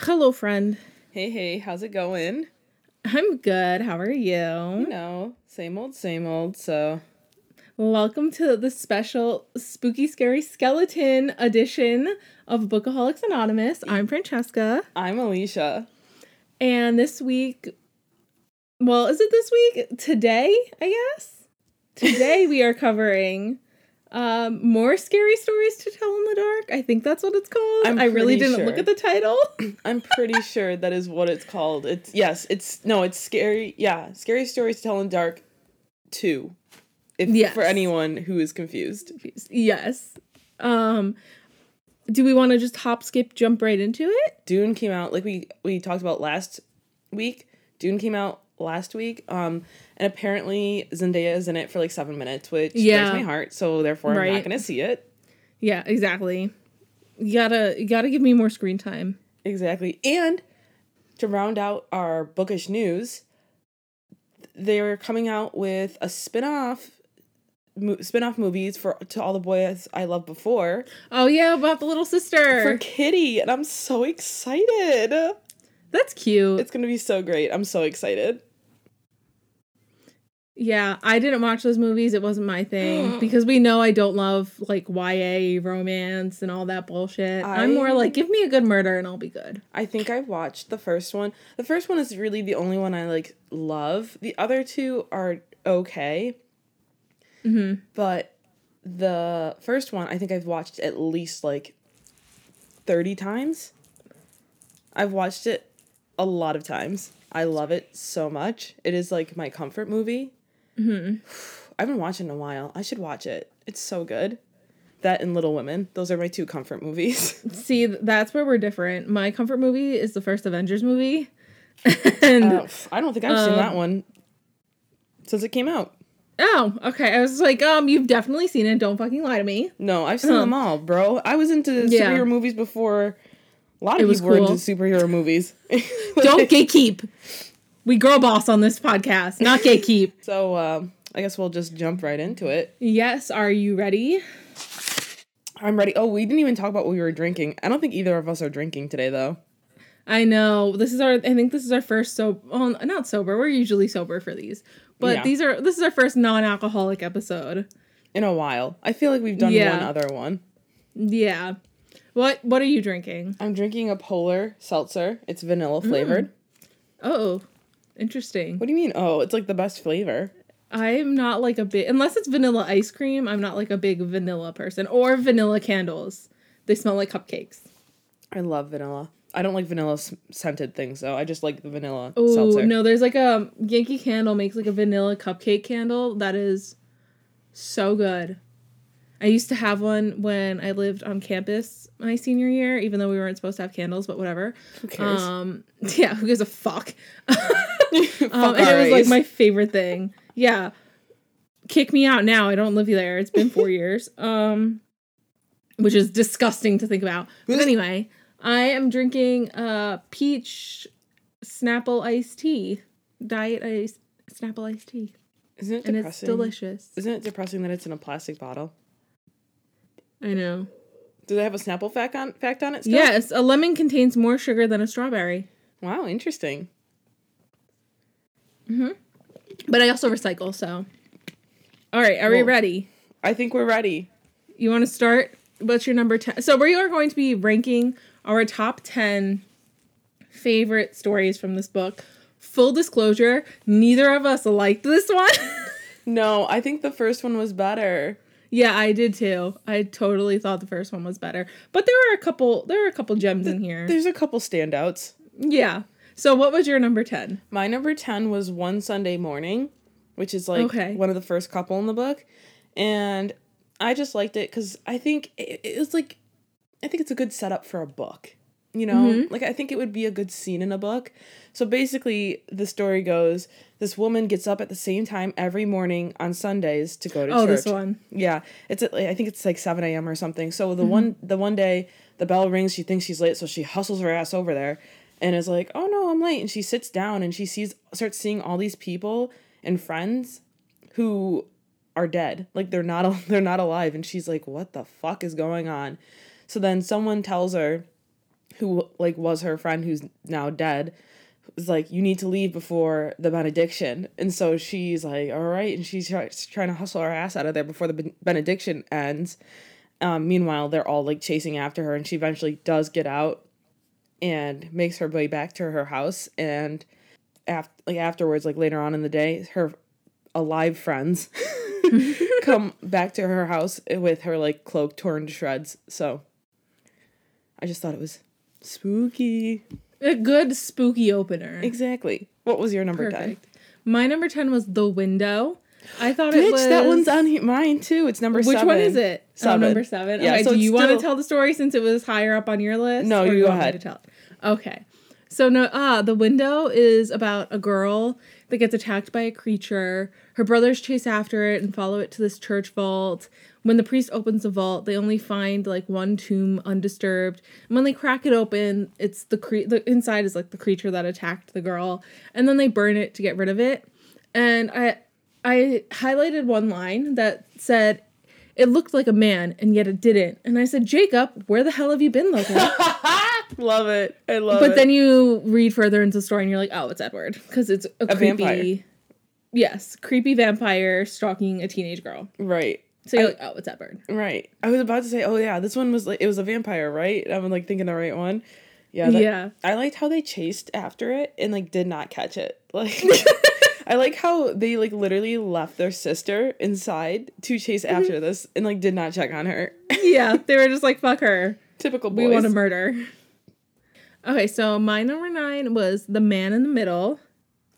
Hello, friend. Hey, hey, how's it going? I'm good. How are You you? know, same old, same old. So, Welcome to the special spooky, scary skeleton edition of Bookaholics Anonymous. I'm Francesca. I'm Alicia. And this week, well, is it this week? Today, I guess? Today we are covering um, more scary stories to tell in the dark. I think that's what it's called. I'm I really didn't look at the title. I'm pretty sure that is what it's called. It's, yes, it's, no, it's scary. Yeah, Scary Stories to Tell in Dark 2. If, Yes. For anyone who is confused. yes. Um, do we want to just hop, skip, jump right into it? Dune came out, like we, we talked about last week. Dune came out last week. Um, and apparently Zendaya is in it for like seven minutes, which Yeah. breaks my heart. So, therefore, I'm not going to see it. Yeah, exactly. You gotta you gotta give me more screen time. Exactly. And to round out our bookish news, they're coming out with a spin-off mo- spin-off movies for to all the boys I loved before Oh yeah, about the little sister. for Kitty and I'm so excited. That's cute. It's going to be so great. I'm so excited. Yeah, I didn't watch those movies. It wasn't my thing because we know I don't love like YA romance and all that bullshit. I... am more like give me a good murder and I'll be good. I think I watched the first one. The first one is really the only one I like love. The other two are okay. Mhm. But the first one, I think I've watched at least like 30 times. I've watched it a lot of times. I love it so much. It is like my comfort movie. Mhm. I haven't watched it in a while. I should watch it. It's so good. That and Little Women. Those are my two comfort movies. See, that's where we're different. My comfort movie is the first Avengers movie. and Uh, I don't think I've seen Um, that one since it came out. oh, okay. I was like, um, you've definitely seen it. Don't fucking lie to me. No, I've seen them all, bro. I was into Yeah. superhero movies before. A lot of people were into superhero movies. Don't gatekeep. We girl boss on this podcast, not gatekeep. So um, I guess we'll just jump right into it. Yes, are you ready? I'm ready. Oh, we didn't even talk about what we were drinking. I don't think either of us are drinking today, though. I know this is our. I think this is our first so. Well, not sober. We're usually sober for these, but Yeah. these are. This is our first non-alcoholic episode. In a while, I feel like we've done Yeah. one other one. Yeah. What What are you drinking? I'm drinking a Polar seltzer. It's vanilla flavored. Oh, interesting. What do you mean? Oh, it's like the best flavor. I'm not like a big unless it's vanilla ice cream. I'm not like a big vanilla person or vanilla candles. They smell like cupcakes. I love vanilla. I don't like vanilla s- scented things though. I just like the vanilla Oh no, there's like a Yankee Candle makes like a vanilla cupcake candle that is so good. I used to have one when I lived on campus my senior year, even though we weren't supposed to have candles, but whatever. Who cares? Um, yeah, who gives a fuck? Fuck um, and it was like my favorite thing. Yeah, kick me out now. I don't live there. It's been four years. Um, which is disgusting to think about. But anyway, I am drinking uh peach Snapple iced tea, diet ice Snapple iced tea, Isn't it and it's delicious. Isn't it depressing that it's in a plastic bottle? I know. Do they have a Snapple fact on fact on it? Still? Yes, a lemon contains more sugar than a strawberry, Wow, interesting. Mm-hmm. but I also recycle. So, all right, are we ready? I think we're ready. You want to start? What's your number 10? So, we are going to be ranking our top 10 favorite stories from this book. Full disclosure, neither of us liked this one. No, I think the first one was better. Yeah, I did too. I totally thought the first one was better. But there are a couple there are a couple gems in here. There's a couple standouts. Yeah. So, what was your number 10? My number 10 was One Sunday Morning, which is like Okay. one of the first couple in the book. And I just liked it because I think it, it was like, I think it's a good setup for a book. You know, mm-hmm. like I think it would be a good scene in a book. So basically, the story goes this woman gets up at the same time every morning on Sundays to go to oh, church. Oh, church. this one. Yeah, it's at, I think it's like seven a.m. or something. So the mm-hmm. one the one day the bell rings, she thinks she's late, so she hustles her ass over there, and is like, "Oh no, I'm late." And she sits down and she sees starts seeing all these people and friends who are dead, like they're not they're not alive, and she's like, "What the fuck is going on?" So then someone tells her who like was her friend who's now dead was like you need to leave before the benediction. And so she's like all right. And she's try- trying to hustle her ass out of there before the ben- benediction ends. Um, meanwhile they're all like chasing after her and she eventually does get out and makes her way back to her house. And after like afterwards like later on in the day her alive friends come back to her house with her like cloak torn to shreds. So i just thought it was spooky A good spooky opener. exactly what was your number Perfect. My number 10 was The Window. I thought 10 it bitch was that one's on he- mine too it's number Which seven one is it? Seven. Oh, number 7. Yeah, okay, so do you want to tell the story since it was higher up on your list? No, you go ahead. to tell it? Okay. So no ah, The Window is about a girl that gets attacked by a creature. Her brothers chase after it and follow it to this church vault. When the priest opens the vault, they only find like one tomb undisturbed. And when they crack it open, it's the cre- the inside is like the creature that attacked the girl. And then they burn it to get rid of it. And I I highlighted one line that said it looked like a man and yet it didn't. And I said, "Jacob, where the hell have you been, Logan?" love it i love but it But then you read further into the story and you're like, "Oh, it's Edward because it's a, creepy vampire. Yes, creepy vampire stalking a teenage girl. right So you're I- like, "Oh, it's Edward." Right. I was about to say, oh yeah, this one was like it was a vampire, right? I'm like thinking the right one. Yeah. that- Yeah. I liked how they chased after it and like did not catch it. Like I like how they like literally left their sister inside to chase Mm-hmm. after this and like did not check on her. yeah, they were just like, "Fuck her. Typical boys. We want to murder." Okay, so my number 9 was The Man in the Middle.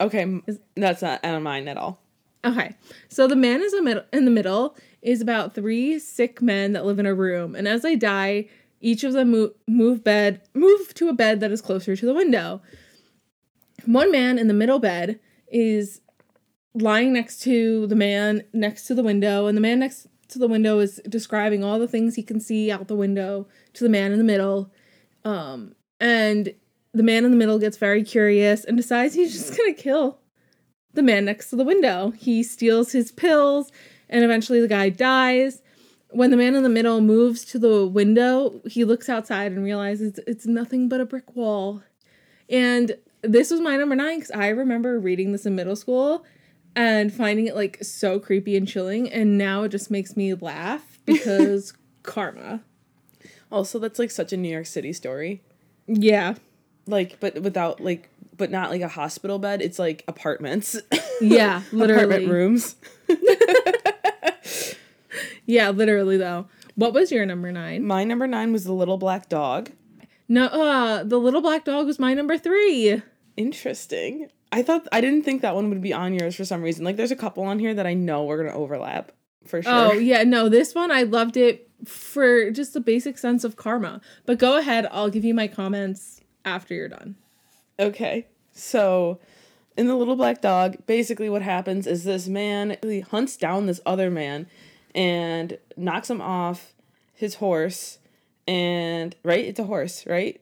okay, that's not on mine at all. Okay, so the man is in the middle is about three sick men that live in a room, and as they die, each of them move, move bed move to a bed that is closer to the window. One man in the middle bed is lying next to the man next to the window, and the man next to the window is describing all the things he can see out the window to the man in the middle. Um, and the man in the middle gets very curious and decides he's just gonna kill the man next to the window. He steals his pills, and eventually the guy dies. When the man in the middle moves to the window, he looks outside and realizes it's nothing but a brick wall. And this was my number nine because I remember reading this in middle school and finding it like so creepy and chilling. And now it just makes me laugh because karma. Also, that's like such a New York City story. Yeah. Like, but without like, but not like a hospital bed. It's like apartments. Yeah, literally. Apartment rooms. Yeah, literally though. What was your number nine? My number nine was the little black dog. No, uh, the little black dog was my number three. Interesting. I thought I didn't think that one would be on yours for some reason. Like there's a couple on here that I know we're gonna overlap for sure. Oh yeah, no, this one I loved it for just the basic sense of karma. But go ahead, I'll give you my comments after you're done. Okay. So in the little black dog, basically what happens is this man he hunts down this other man and knocks him off his horse and right? It's a horse, right?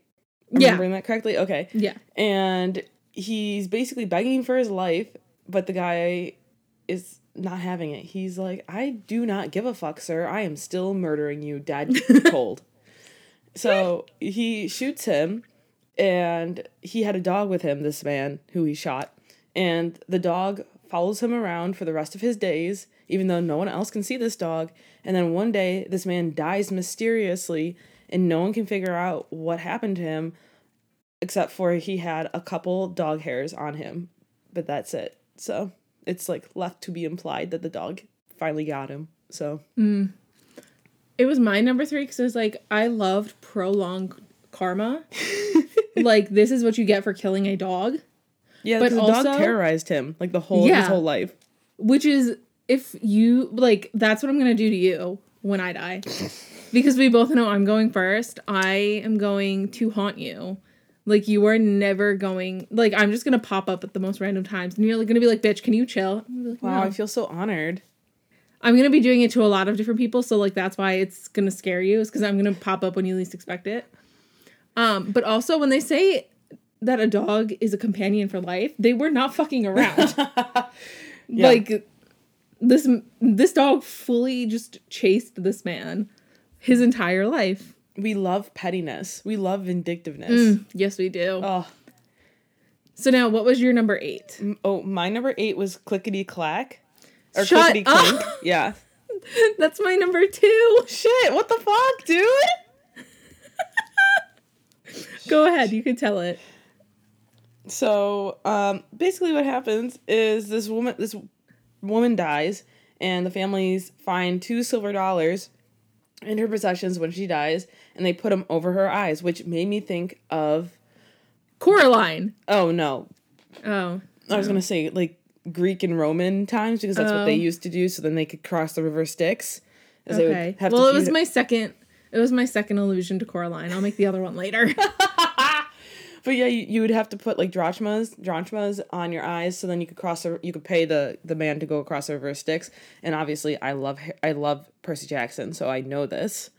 Am Yeah. Remembering that correctly? Okay. Yeah. and he's basically begging for his life, but the guy is not having it. He's like, I do not give a fuck, sir. I am still murdering you dead cold. So he shoots him, and he had a dog with him, this man who he shot. And the dog follows him around for the rest of his days, even though no one else can see this dog. And then one day, this man dies mysteriously, and no one can figure out what happened to him except for he had a couple dog hairs on him, but that's it. So it's like left to be implied that the dog finally got him. So mm. It was my number three because it was like I loved prolonged karma. like this is what you get for killing a dog. yeah, But the also- dog terrorized him like the whole Yeah. his whole life. Which is if you like that's what I'm gonna do to you when I die. because we both know I'm going first. I am going to haunt you. Like you are never going like I'm just gonna pop up at the most random times and you're like gonna be like, bitch, can you chill? I'm gonna be like, Wow, "No." I feel so honored. I'm gonna be doing it to a lot of different people, so like that's why it's gonna scare you, is because I'm gonna pop up when you least expect it. Um, but also when they say that a dog is a companion for life, they were not fucking around. Yeah. Like this this dog fully just chased this man his entire life. we love pettiness. We love vindictiveness. Mm, yes, we do. Oh, So now, what was your number eight? oh, my number eight was clickety clack. Or clickety clink. Yeah. That's my number two. Shit, what the fuck, dude? Go ahead, you can tell it. So, um, basically, what happens is this woman, this woman dies, and the families find two silver dollars in her possessions when she dies, and they put them over her eyes, which made me think of Coraline. oh no, Oh. I was gonna say like Greek and Roman times because that's what they Oh. used to do, so then they could cross the river Styx. as they would Okay. Well, it was my second. It was my second allusion to Coraline. I'll make the other one later. But yeah, you, you would have to put like drachmas, drachmas on your eyes, so then you could cross. The, you could pay the the man to go across the river Styx. And obviously, I love I love Percy Jackson, so I know this.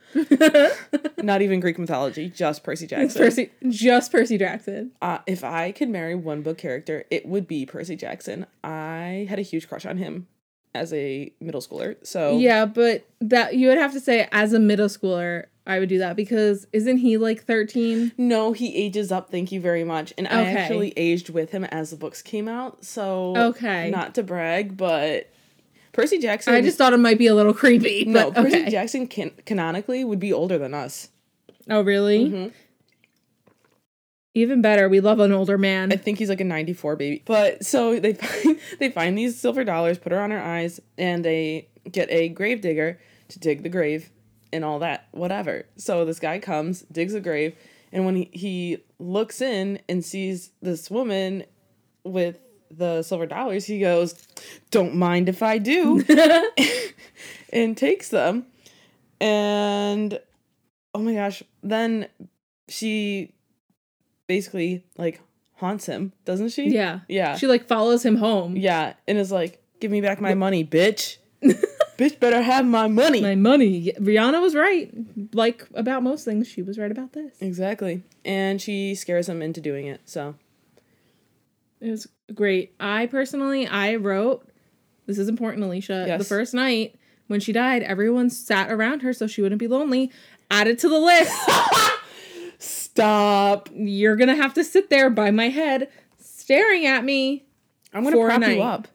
Not even Greek mythology, just Percy Jackson. Percy, just Percy Jackson. Uh, if I could marry one book character, it would be Percy Jackson. I had a huge crush on him as a middle schooler. So Yeah, but that you would have to say as a middle schooler, I would do that because isn't he like thirteen? No, he ages up. Thank you very much. And I actually aged with him as the books came out. So Okay. not to brag, but Percy Jackson. I just thought it might be a little creepy. no. But Percy. Jackson can canonically would be older than us. oh, really? Mhm. Even better. We love an older man. I think he's like a ninety four baby. But so they find they find these silver dollars, put her on her eyes, and they get a grave digger to dig the grave and all that whatever. So this guy comes, digs a grave, and when he, he looks in and sees this woman with the silver dollars, he goes, "Don't mind if I do," and takes them. And oh my gosh, then she basically like haunts him, doesn't she? yeah. Yeah. She like follows him home. yeah, and is like, "Give me back my money, bitch." bitch better have my money. My money. Rihanna was right. Like about most things, she was right about this. exactly. And she scares him into doing it. So, It was great. I personally, I wrote, this is important, Alicia. The first night when she died, everyone sat around her so she wouldn't be lonely. Added to the list. stop. You're gonna have to sit there by my head, staring at me. I'm going to prop you up.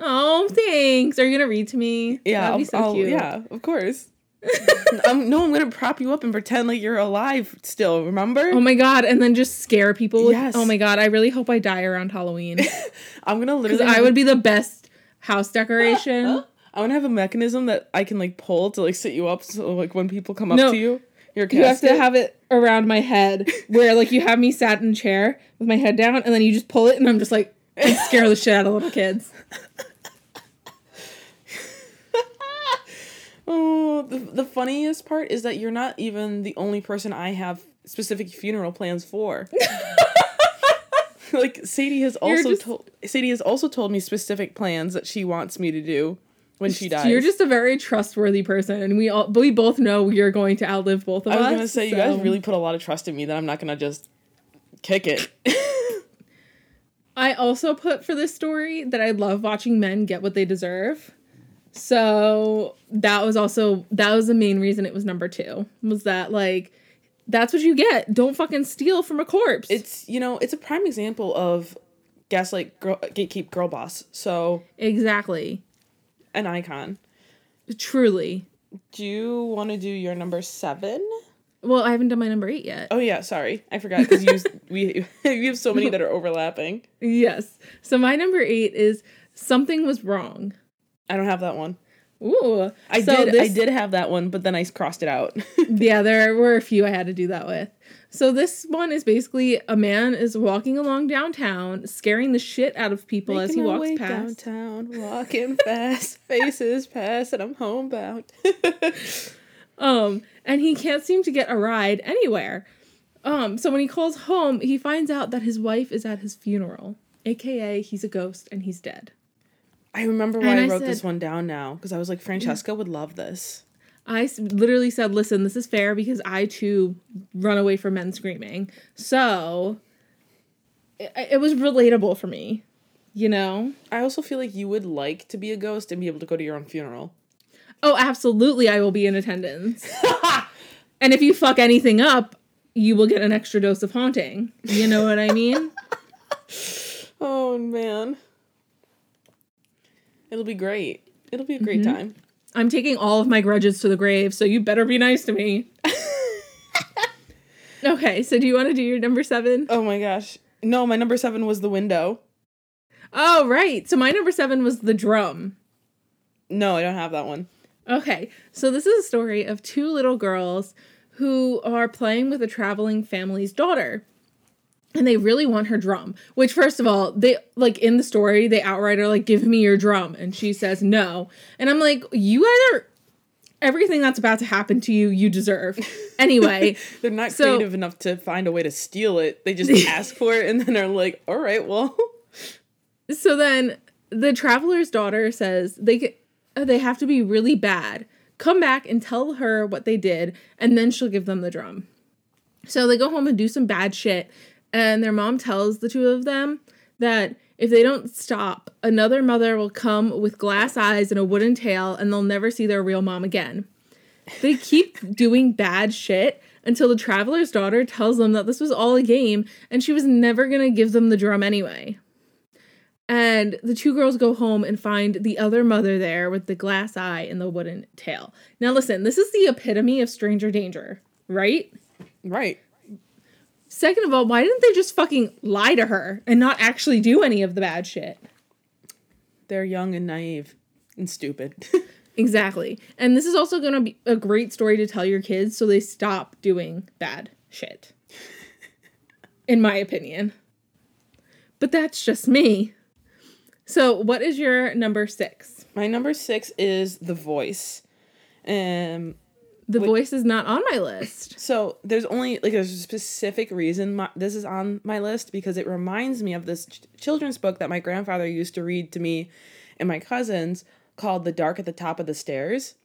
Oh, thanks. Are you gonna read to me? Yeah, That'd be so I'll- cute. yeah, of course. um, no, I'm gonna prop you up and pretend like you're alive still. Remember? Oh my god, and then just scare people. with- Yes. Oh my god, I really hope I die around Halloween. I'm gonna Because literally. I would be the best house decoration. I want to have a mechanism that I can like pull to like sit you up. So like when people come up to you, you're You have to have it around my head where like you have me sat in a chair with my head down and then you just pull it and I'm just like and scare the shit out of little kids. Oh, the, the funniest part is that you're not even the only person I have specific funeral plans for. like Sadie has also just- told Sadie has also told me specific plans that she wants me to do when she dies. You're just a very trustworthy person and we all but we both know you're going to outlive both of us. I was us. gonna say you guys really put a lot of trust in me that I'm not gonna just kick it. I also put for this story that I love watching men get what they deserve. So that was also that was the main reason it was number two. Was that like that's what you get. Don't fucking steal from a corpse. it's you know it's a prime example of gaslight girl, gatekeep girl boss. So exactly. an icon. Truly. Do you want to do your number seven? Well, I haven't done my number eight yet. Oh yeah, sorry, I forgot because you we we have so many that are overlapping. Yes. So my number eight is something was wrong. I don't have that one. Ooh. I So did. I did have that one, but then I crossed it out. yeah, there were a few I had to do that with. So this one is basically a man is walking along downtown, scaring the shit out of people as he walks past. downtown, walking fast, faces pass, and I'm homebound. Um, and he can't seem to get a ride anywhere. Um, so when he calls home, he finds out that his wife is at his funeral, aka he's a ghost and he's dead. I remember why I, I wrote this one down now because I was like, Francesca would love this. I literally said, "Listen, this is fair because I too run away from men screaming." So it, it was relatable for me, you know. I also feel like you would like to be a ghost and be able to go to your own funeral. Oh, absolutely, I will be in attendance. And if you fuck anything up, you will get an extra dose of haunting. You know what I mean? Oh man. It'll be great. It'll be a great Mm-hmm. time. I'm taking all of my grudges to the grave, so you better be nice to me. okay, so do you want to do your number seven? Oh my gosh. No, my number seven was the window. Oh, right. So my number seven was the drum. No, I don't have that one. Okay, so this is a story of two little girls who are playing with a traveling family's daughter. And they really want her drum. Which, first of all, they like in the story, they outright are like, "Give me your drum," and she says no. And I'm like, "You either everything that's about to happen to you, you deserve." Anyway, They're not So- creative enough to find a way to steal it. They just ask for it and then are like, all right, well. so then the traveler's daughter says they get, uh, they have to be really bad. Come back and tell her what they did, and then she'll give them the drum. So they go home and do some bad shit, and their mom tells the two of them that if they don't stop, another mother will come with glass eyes and a wooden tail, and they'll never see their real mom again. They keep doing bad shit until the traveler's daughter tells them that this was all a game and she was never gonna give them the drum anyway. And the two girls go home and find the other mother there with the glass eye and the wooden tail. Now, listen, this is the epitome of stranger danger, right? Right. Second of all, why didn't they just fucking lie to her and not actually do any of the bad shit? They're young and naive and stupid. Exactly. And this is also going to be a great story to tell your kids so they stop doing bad shit. In my opinion. But that's just me. So, what is your number six? my number six is The Voice. Um, The voice is not on my list. So there's only like there's a specific reason my, this is on my list because it reminds me of this ch- children's book that my grandfather used to read to me and my cousins called The Dark at the Top of the Stairs,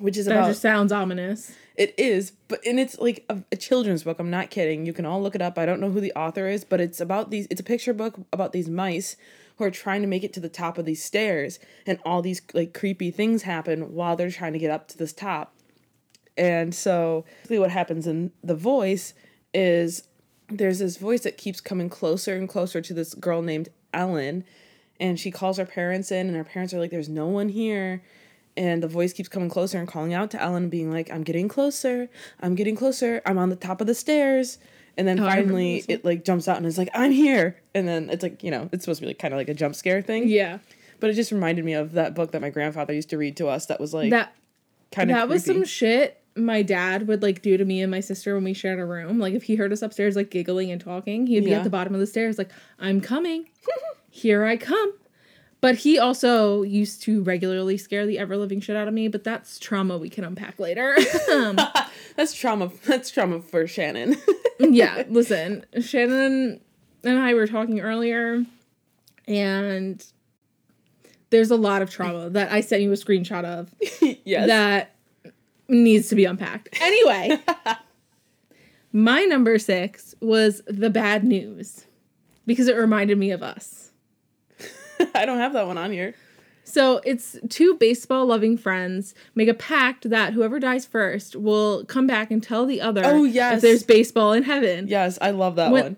which is That about just sounds ominous. it is, but and it's like a, a children's book. I'm not kidding. You can all look it up. I don't know who the author is, but it's about these. It's a picture book about these mice who are trying to make it to the top of these stairs, and all these like creepy things happen while they're trying to get up to this top. And so, basically, what happens in the voice is there's this voice that keeps coming closer and closer to this girl named Ellen, and she calls her parents in, and her parents are like, "There's no one here." And the voice keeps coming closer and calling out to Ellen, being like, "I'm getting closer. I'm getting closer. I'm on the top of the stairs." And then Oh, finally, it like jumps out and is like, "I'm here." And then it's like you know, it's supposed to be like kind of like a jump scare thing. Yeah. But it just reminded me of that book that my grandfather used to read to us. That was like That kind of that was some shit my dad would like do to me and my sister when we shared a room. Like if he heard us upstairs like giggling and talking, he'd be Yeah. at the bottom of the stairs like, "I'm coming. Here I come." But he also used to regularly scare the ever living shit out of me, but that's trauma we can unpack later. Um, That's trauma. That's trauma for Shannon. yeah, listen, Shannon and I were talking earlier, and there's a lot of trauma that I sent you a screenshot of yes. that needs to be unpacked. Anyway, my number six was the bad news because it reminded me of us. I don't have that one on here. So it's two baseball loving friends make a pact that whoever dies first will come back and tell the other Oh, yes. if there's baseball in heaven. Yes, I love that When- one.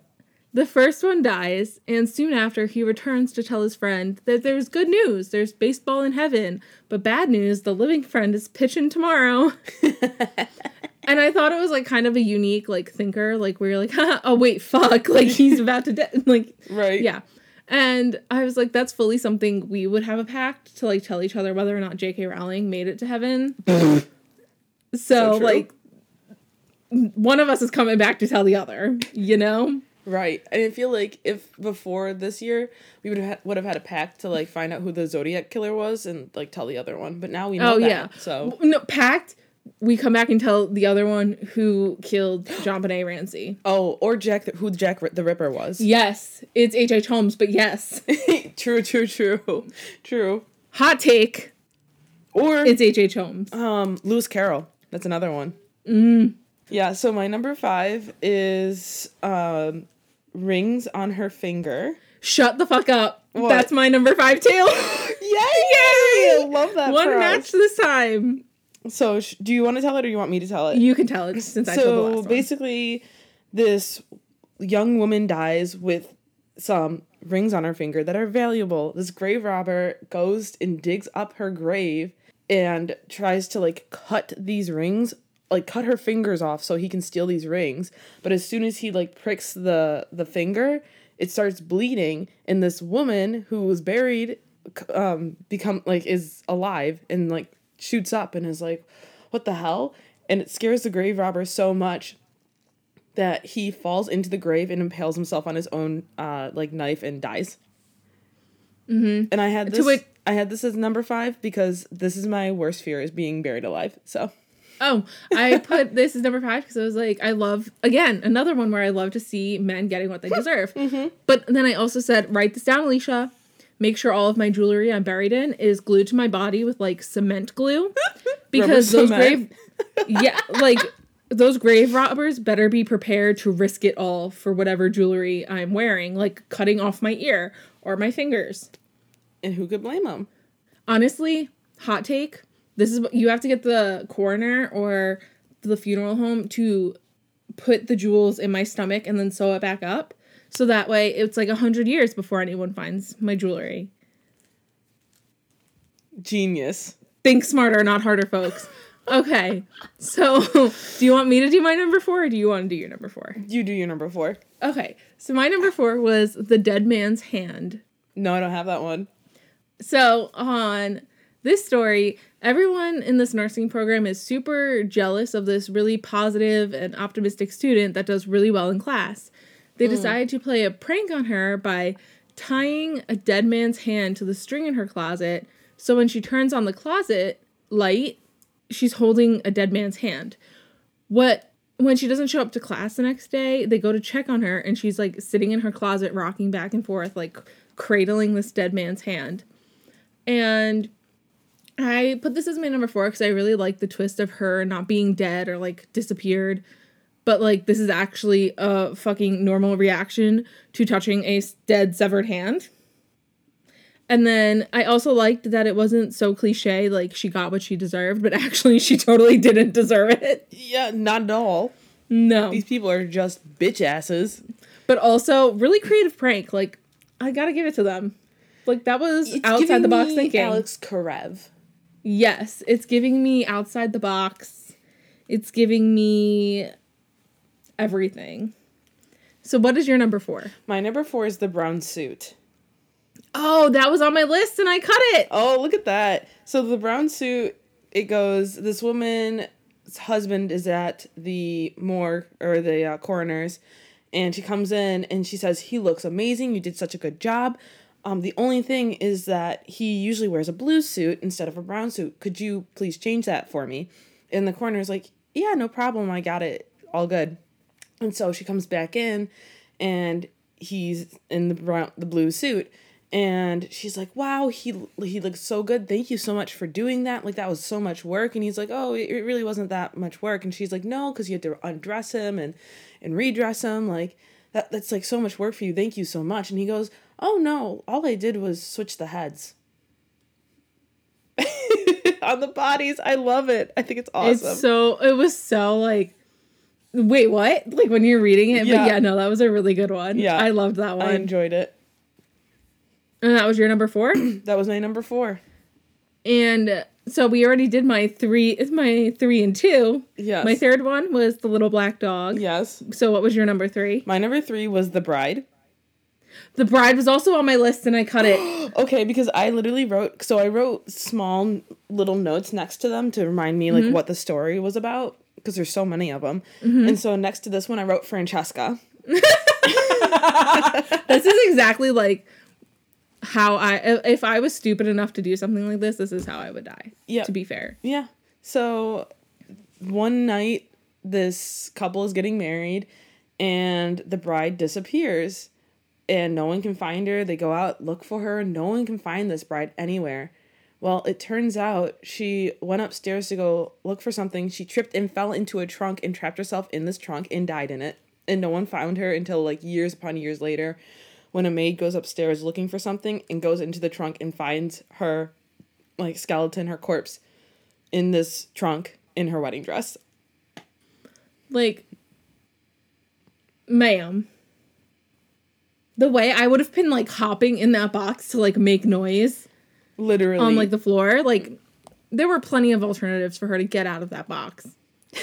The first one dies, and soon after he returns to tell his friend that there's good news, there's baseball in heaven, but bad news, the living friend is pitching tomorrow. and I thought it was like kind of a unique like thinker, like where you're like, oh wait, fuck, like he's about to die, like Right. yeah. And I was like, that's fully something we would have a pact to like tell each other whether or not J.K. Rowling made it to heaven. so, So like, one of us is coming back to tell the other, you know? Right. And I feel like if before this year we would have had, would have had a pact to like find out who the Zodiac killer was and like tell the other one, but now we know Oh that. yeah. So no pact. We come back and tell the other one who killed JonBenét Ramsey. oh, or Jack, who Jack the Ripper was. Yes, it's H. H. Holmes, but yes, true, true, true, true. hot take. Or It's H. H. Holmes. um Lewis Carroll. That's another one. Mm. Yeah. So my number five is um rings on her finger. Shut the fuck up. What? That's my number five too. Yay! I love that. One for us. match this time. So, sh- do you want to tell it or you want me to tell it? You can tell it since I told the so last one. basically, this young woman dies with some rings on her finger that are valuable. This grave robber goes and digs up her grave and tries to like cut these rings like cut her fingers off so he can steal these rings. But as soon as he like pricks the the finger it starts bleeding and this woman who was buried um become like is alive and like shoots up and is like what the hell? And it scares the grave robber so much that he falls into the grave and impales himself on his own uh like knife and dies. Mm-hmm. and i had this which- i had this as number five because this is my worst fear is being buried alive so Oh, I put this as number five because I was like, I love again another one where I love to see men getting what they hmm. deserve. Mm-hmm. But then I also said, write this down, Alicia. Make sure all of my jewelry I'm buried in is glued to my body with like cement glue, because those cement. grave, yeah, like those grave robbers better be prepared to risk it all for whatever jewelry I'm wearing, like cutting off my ear or my fingers. and who could blame them? honestly, hot take. This is what you have to get the coroner or the funeral home to put the jewels in my stomach and then sew it back up. So that way it's like a hundred years before anyone finds my jewelry. genius Think smarter, not harder, folks. Okay. So do you want me to do my number four or do you want to do your number four? you do your number four Okay. So my number four was the dead man's hand. no i don't have that one So on this story, everyone in this nursing program is super jealous of this really positive and optimistic student that does really well in class. They hmm. decide to play a prank on her by tying a dead man's hand to the string in her closet. So when she turns on the closet light, she's holding a dead man's hand. What when she doesn't show up to class the next day, they go to check on her and she's like sitting in her closet rocking back and forth like cradling this dead man's hand. And I put this as my number four because I really like the twist of her not being dead or like disappeared. But like, this is actually a fucking normal reaction to touching a dead, severed hand. And then I also liked that it wasn't so cliche, like she got what she deserved, but actually she totally didn't deserve it. yeah not at all No. these people are just bitch asses But also, really creative prank. Like, I gotta give it to them. Like, that was It's outside the box thinking. alex karev Yes, it's giving me outside the box. It's giving me everything. So what is your number 4? my number four is the brown suit Oh, that was on my list and I cut it. Oh, look at that. So the brown suit, it goes, this woman's husband is at the morgue or the uh, coroner's, and she comes in and she says, He looks amazing. You did such a good job. Um, the only thing is that he usually wears a blue suit instead of a brown suit. Could you please change that for me? And the coroner's like, Yeah, no problem. I got it. All good. And so she comes back in and he's in the brown the blue suit and she's like, "Wow, he he looks so good. Thank you so much for doing that. Like that was so much work." And he's like, "Oh, it, really wasn't that much work." And she's like, "No, cuz you had to undress him and and redress him. Like that that's like so much work for you. Thank you so much." And he goes, "Oh no, all I did was switch the heads." On the bodies. I love it. I think it's awesome. It's so it was so like wait, what? Like when you're reading it, Yeah. but yeah, no, that was a really good one. Yeah. I loved that one. I enjoyed it. and that was your number 4? That was my number 4. and uh, so we already did my 3 it's my 3 and 2. Yes. My third one was the little black dog. Yes. So what was your number 3? My number 3 was The Bride. The bride was also on my list and I cut it. Okay, because I literally wrote so I wrote small little notes next to them to remind me like mm-hmm. what the story was about because there's so many of them. Mm-hmm. And so next to this one I wrote Francesca. this is exactly like how I if I was stupid enough to do something like this, this is how I would die. Yeah. To be fair. Yeah. So one night this couple is getting married and the bride disappears and no one can find her. They go out look for her. No one can find this bride anywhere. Well, it turns out she went upstairs to go look for something. She tripped and fell into a trunk and trapped herself in this trunk and died in it. And no one found her until like years upon years later when a maid goes upstairs looking for something and goes into the trunk and finds her like skeleton, her corpse in this trunk in her wedding dress. Like, ma'am. The way I would have been like hopping in that box to like make noise Literally. on like the floor, like there were plenty of alternatives for her to get out of that box.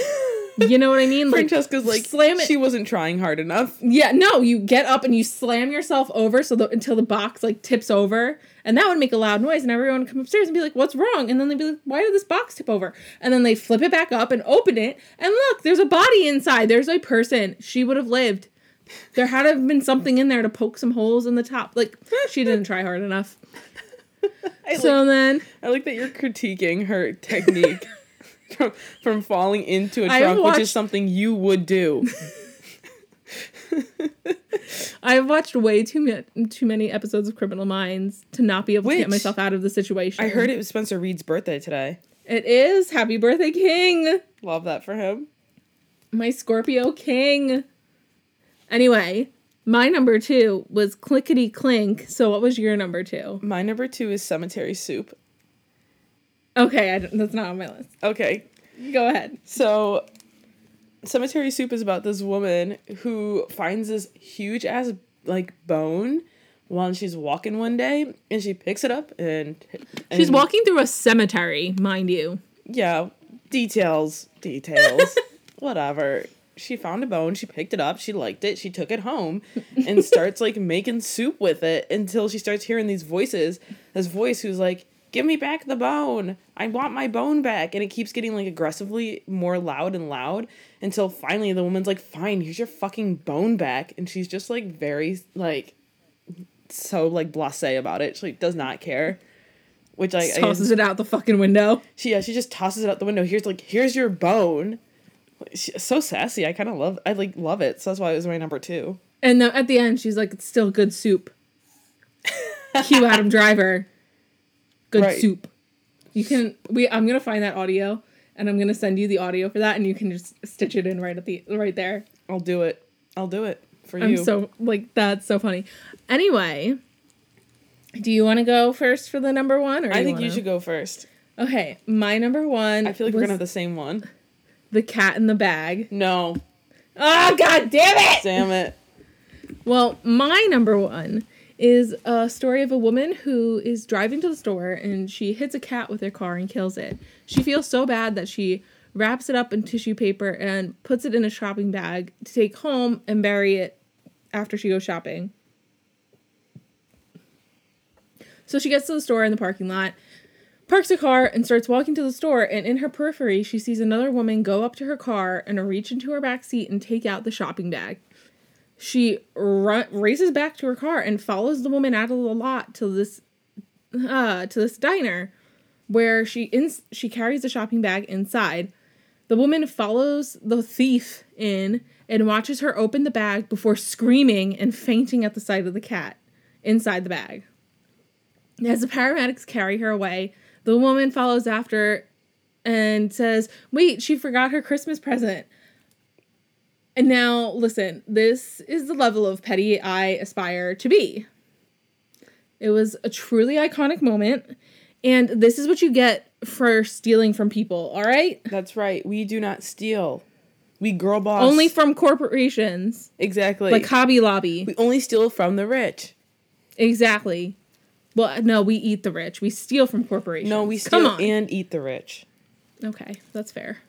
You know what I mean? Like Francesca's like slam it. she wasn't trying hard enough. Yeah, no, you get up and you slam yourself over so the, until the box like tips over, and that would make a loud noise, and everyone would come upstairs and be like, "What's wrong?" And then they'd be like, "Why did this box tip over?" And then they flip it back up and open it, and look, there's a body inside. There's a person. She would have lived. There had to have been something in there to poke some holes in the top. Like she didn't try hard enough. I So like, then I like that you're critiquing her technique from, from falling into a trunk, which is something you would do. I've watched way too many too many episodes of Criminal Minds to not be able to get myself out of the situation. I heard it was Spencer Reid's birthday today. It is Happy Birthday King. Love that for him. My Scorpio King. Anyway, my number two was Clickety Clink. So what was your number two? My number two is Cemetery Soup. Okay, that's not on my list. Okay, Go ahead. So, Cemetery Soup is about this woman who finds this huge ass like bone while she's walking one day, and she picks it up and, She's walking through a cemetery, mind you. Yeah, details, details, whatever. She found a bone. She picked it up. She liked it. She took it home and starts like making soup with it until she starts hearing these voices. This voice who's like, "Give me back the bone. I want my bone back." And it keeps getting like aggressively more loud and loud until finally the woman's like, "Fine, here's your fucking bone back." And she's just like very like so like blasé about it. She like, does not care. Which I, I Tosses it out the fucking window. she yeah, she just tosses it out the window. Here's like here's your bone. She's so sassy. I kind of love. I like love it. So that's why it was my number two. And then at the end, she's like, it's still good soup. Cue Adam Driver. Good Right. soup. You can we I'm gonna find that audio and I'm gonna send you the audio for that and you can just stitch it in right at the right there. I'll do it. I'll do it for you. I'm you. so like that's so funny. Anyway, do you want to go first for the number one, or I do think you wanna- should go first. Okay, my number one. I feel like we're gonna have the same one. The cat in the bag. No, Oh god damn it! damn it. Well, my number one is a story of a woman who is driving to the store and she hits a cat with her car and kills it. She feels so bad that she wraps it up in tissue paper and puts it in a shopping bag to take home and bury it after she goes shopping. So she gets to the store in the parking lot, parks a car, and starts walking to the store. And in her periphery, she sees another woman go up to her car and reach into her back seat and take out the shopping bag. She run, races back to her car and follows the woman out of the lot to this uh, to this diner, where she ins- she carries the shopping bag inside. The woman follows the thief in and watches her open the bag before screaming and fainting at the sight of the cat inside the bag. As the paramedics carry her away, the woman follows after and says, Wait, she forgot her Christmas present. And now, listen, this is the level of petty I aspire to be. It was a truly iconic moment, and this is what you get for stealing from people, all right? That's right. We do not steal. We girl boss. Only from corporations exactly. like Hobby Lobby. we only steal from the rich. Exactly. Well, no, we eat the rich. We steal from corporations. No, we steal and eat the rich. okay, that's fair.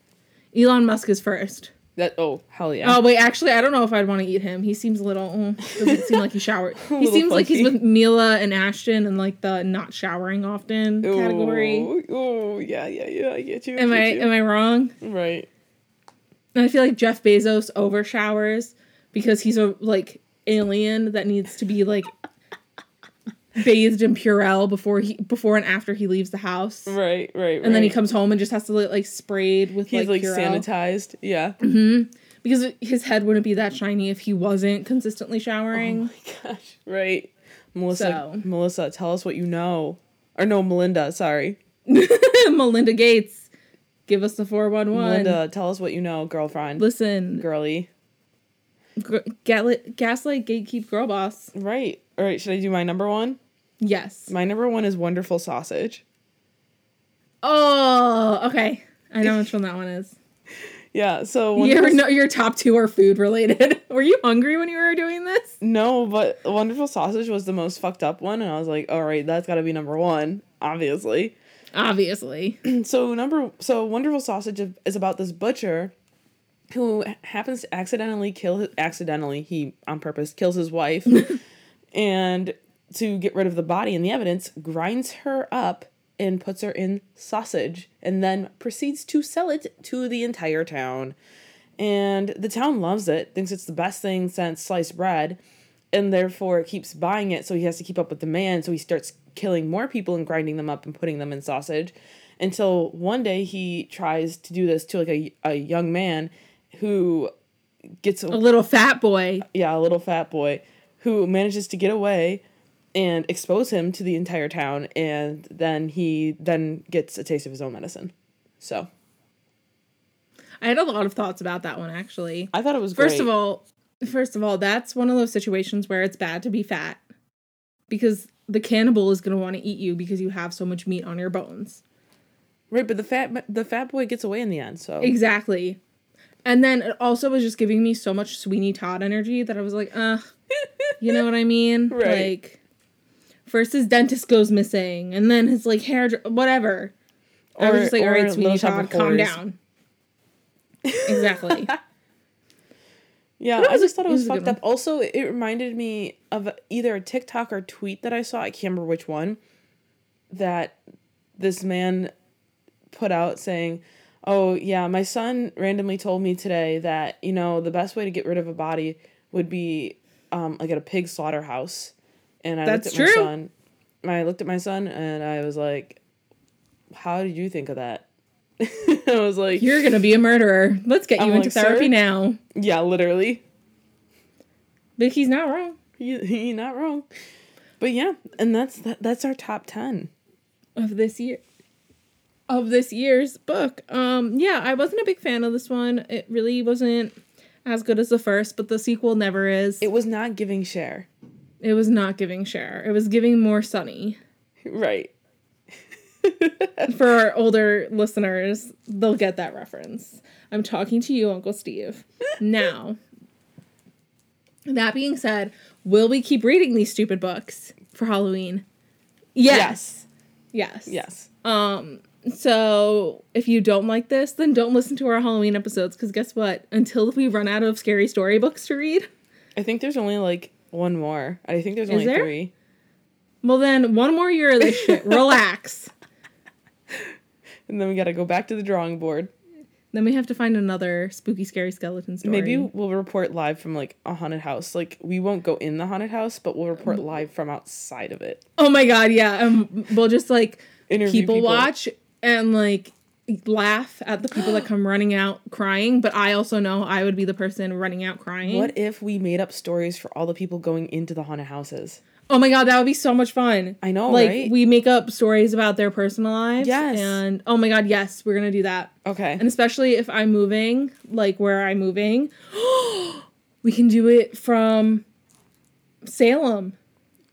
Elon Musk is first. That oh hell yeah. Oh wait, actually, I don't know if I'd want to eat him. He seems a little. mm, doesn't seem like he showered. He seems like he's with Mila and Ashton and like the not showering often category. Oh, yeah yeah yeah. I get you. Am I you. am I wrong? right? And I feel like Jeff Bezos over showers because he's a like alien that needs to be like bathed in Purell before he before and after he leaves the house. Right right. And then he comes home and just has to like, like sprayed with He's like, sanitized. Yeah. Mm-hmm. because his head wouldn't be that shiny if he wasn't consistently showering. Oh my gosh. Right. Melissa. So. Melissa, tell us what you know. Or no, Melinda. Sorry. Melinda Gates, give us the four one one. Melinda, tell us what you know, girlfriend. Listen, Girly. gr- gaslight, gaslight, gatekeep, girl boss. Right. All right. Should I do my number one? Yes. My number one is wonderful sausage. Oh, okay. I know which one that one is. Yeah, so You ever Wonderful- your top two are food related? Were you hungry when you were doing this? no, but Wonderful Sausage was the most fucked up one, and I was like, all right, that's got to be number one, obviously. Obviously. so number so Wonderful Sausage is about this butcher who happens to accidentally kill his, accidentally he on purpose kills his wife, and to get rid of the body and the evidence, grinds her up and puts her in sausage, and then proceeds to sell it to the entire town. And the town loves it, thinks it's the best thing since sliced bread, and therefore keeps buying it. So he has to keep up with demand. So he starts killing more people and grinding them up and putting them in sausage, until one day he tries to do this to like a, a young man who gets A little fat boy. yeah, a little fat boy who manages to get away and expose him to the entire town and then he then gets a taste of his own medicine. So, I had a lot of thoughts about that one actually. I thought it was First great. of all, first of all, that's one of those situations where it's bad to be fat because the cannibal is going to want to eat you because you have so much meat on your bones. right, but the fat the fat boy gets away in the end. So, Exactly. And then it also was just giving me so much Sweeney Todd energy that I was like, uh, you know what I mean? Right. Like, first his dentist goes missing, and then his like hair, dr- whatever. I was Or- just like, all or right, Sweeney Little Todd, calm Horrors. down. exactly. yeah, But I was a- just thought it it was, was a good fucked up. Also, it reminded me of either a TikTok or tweet that I saw. I can't remember which one. That this man put out saying, "Oh yeah, my son randomly told me today that you know the best way to get rid of a body would be um like at a pig slaughterhouse." And I That's looked at true. my son. I looked at my son and I was like, "How did you think of that?" I was like, You're gonna be a murderer. Let's get you I'm into like, therapy now. "Yeah, literally." But he's not wrong. You you're not wrong. But yeah, and that's that, that's our top 10. of this year of this year's book. Um yeah, I wasn't a big fan of this one. It really wasn't as good as the first, but the sequel never is. It was not giving Cher. Was not giving Cher. It was giving more Sonny. Right. For our older listeners, they'll get that reference. I'm talking to you, Uncle Steve. Now, that being said, will we keep reading these stupid books for Halloween? Yes. Yes. Yes. Um, so if you don't like this, then don't listen to our Halloween episodes because guess what? Until we run out of scary storybooks to read, I think there's only like one more. I think there's Is only there? 3. well then one more year of this shit. Relax. And then we got to go back to the drawing board. Then we have to find another spooky, scary skeleton story. Maybe we'll report live from like a haunted house. Like we won't go in the haunted house, but we'll report live from outside of it. Oh my god, yeah. Um, we'll just like people, people. watch and like laugh at the people that come running out crying. But I also know I would be the person running out crying. What if we made up stories for all the people going into the haunted houses? Oh my god, that would be so much fun. I know, like right? we make up stories about their personal lives. Yes. And oh my god, yes, we're gonna do that. Okay. And especially if I'm moving, like where I'm moving, we can do it from Salem.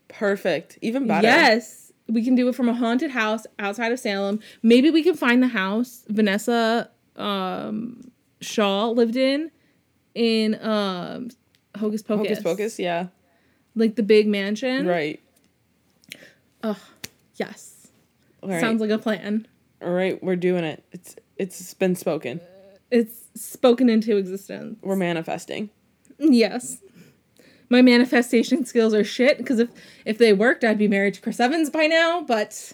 Perfect. Even better. Yes. We can do it from a haunted house outside of Salem. Maybe we can find the house Vanessa um, Shaw lived in in um, Hocus Pocus. Hocus Pocus, yeah. Like the big mansion. Right. Yes. All right. Sounds like a plan. All right, we're doing it. It's it's been spoken. It's spoken into existence. We're manifesting. Yes. My manifestation skills are shit because if if they worked, I'd be married to Chris Evans by now. But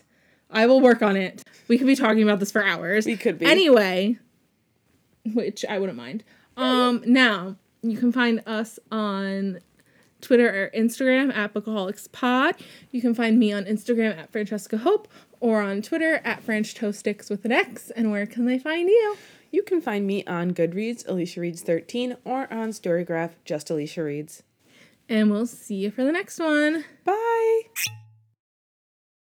I will work on it. We could be talking about this for hours. We could be. Anyway, which I wouldn't mind. Um, now you can find us on Twitter or Instagram at Bookaholics Pod. You can find me on Instagram at Francesca Hope or on Twitter at French Toast Sticks with an X. And where can they find you? You can find me on Goodreads, Alicia Reads 13, or on Storygraph, just Alicia Reads and we'll see you for the next one. Bye.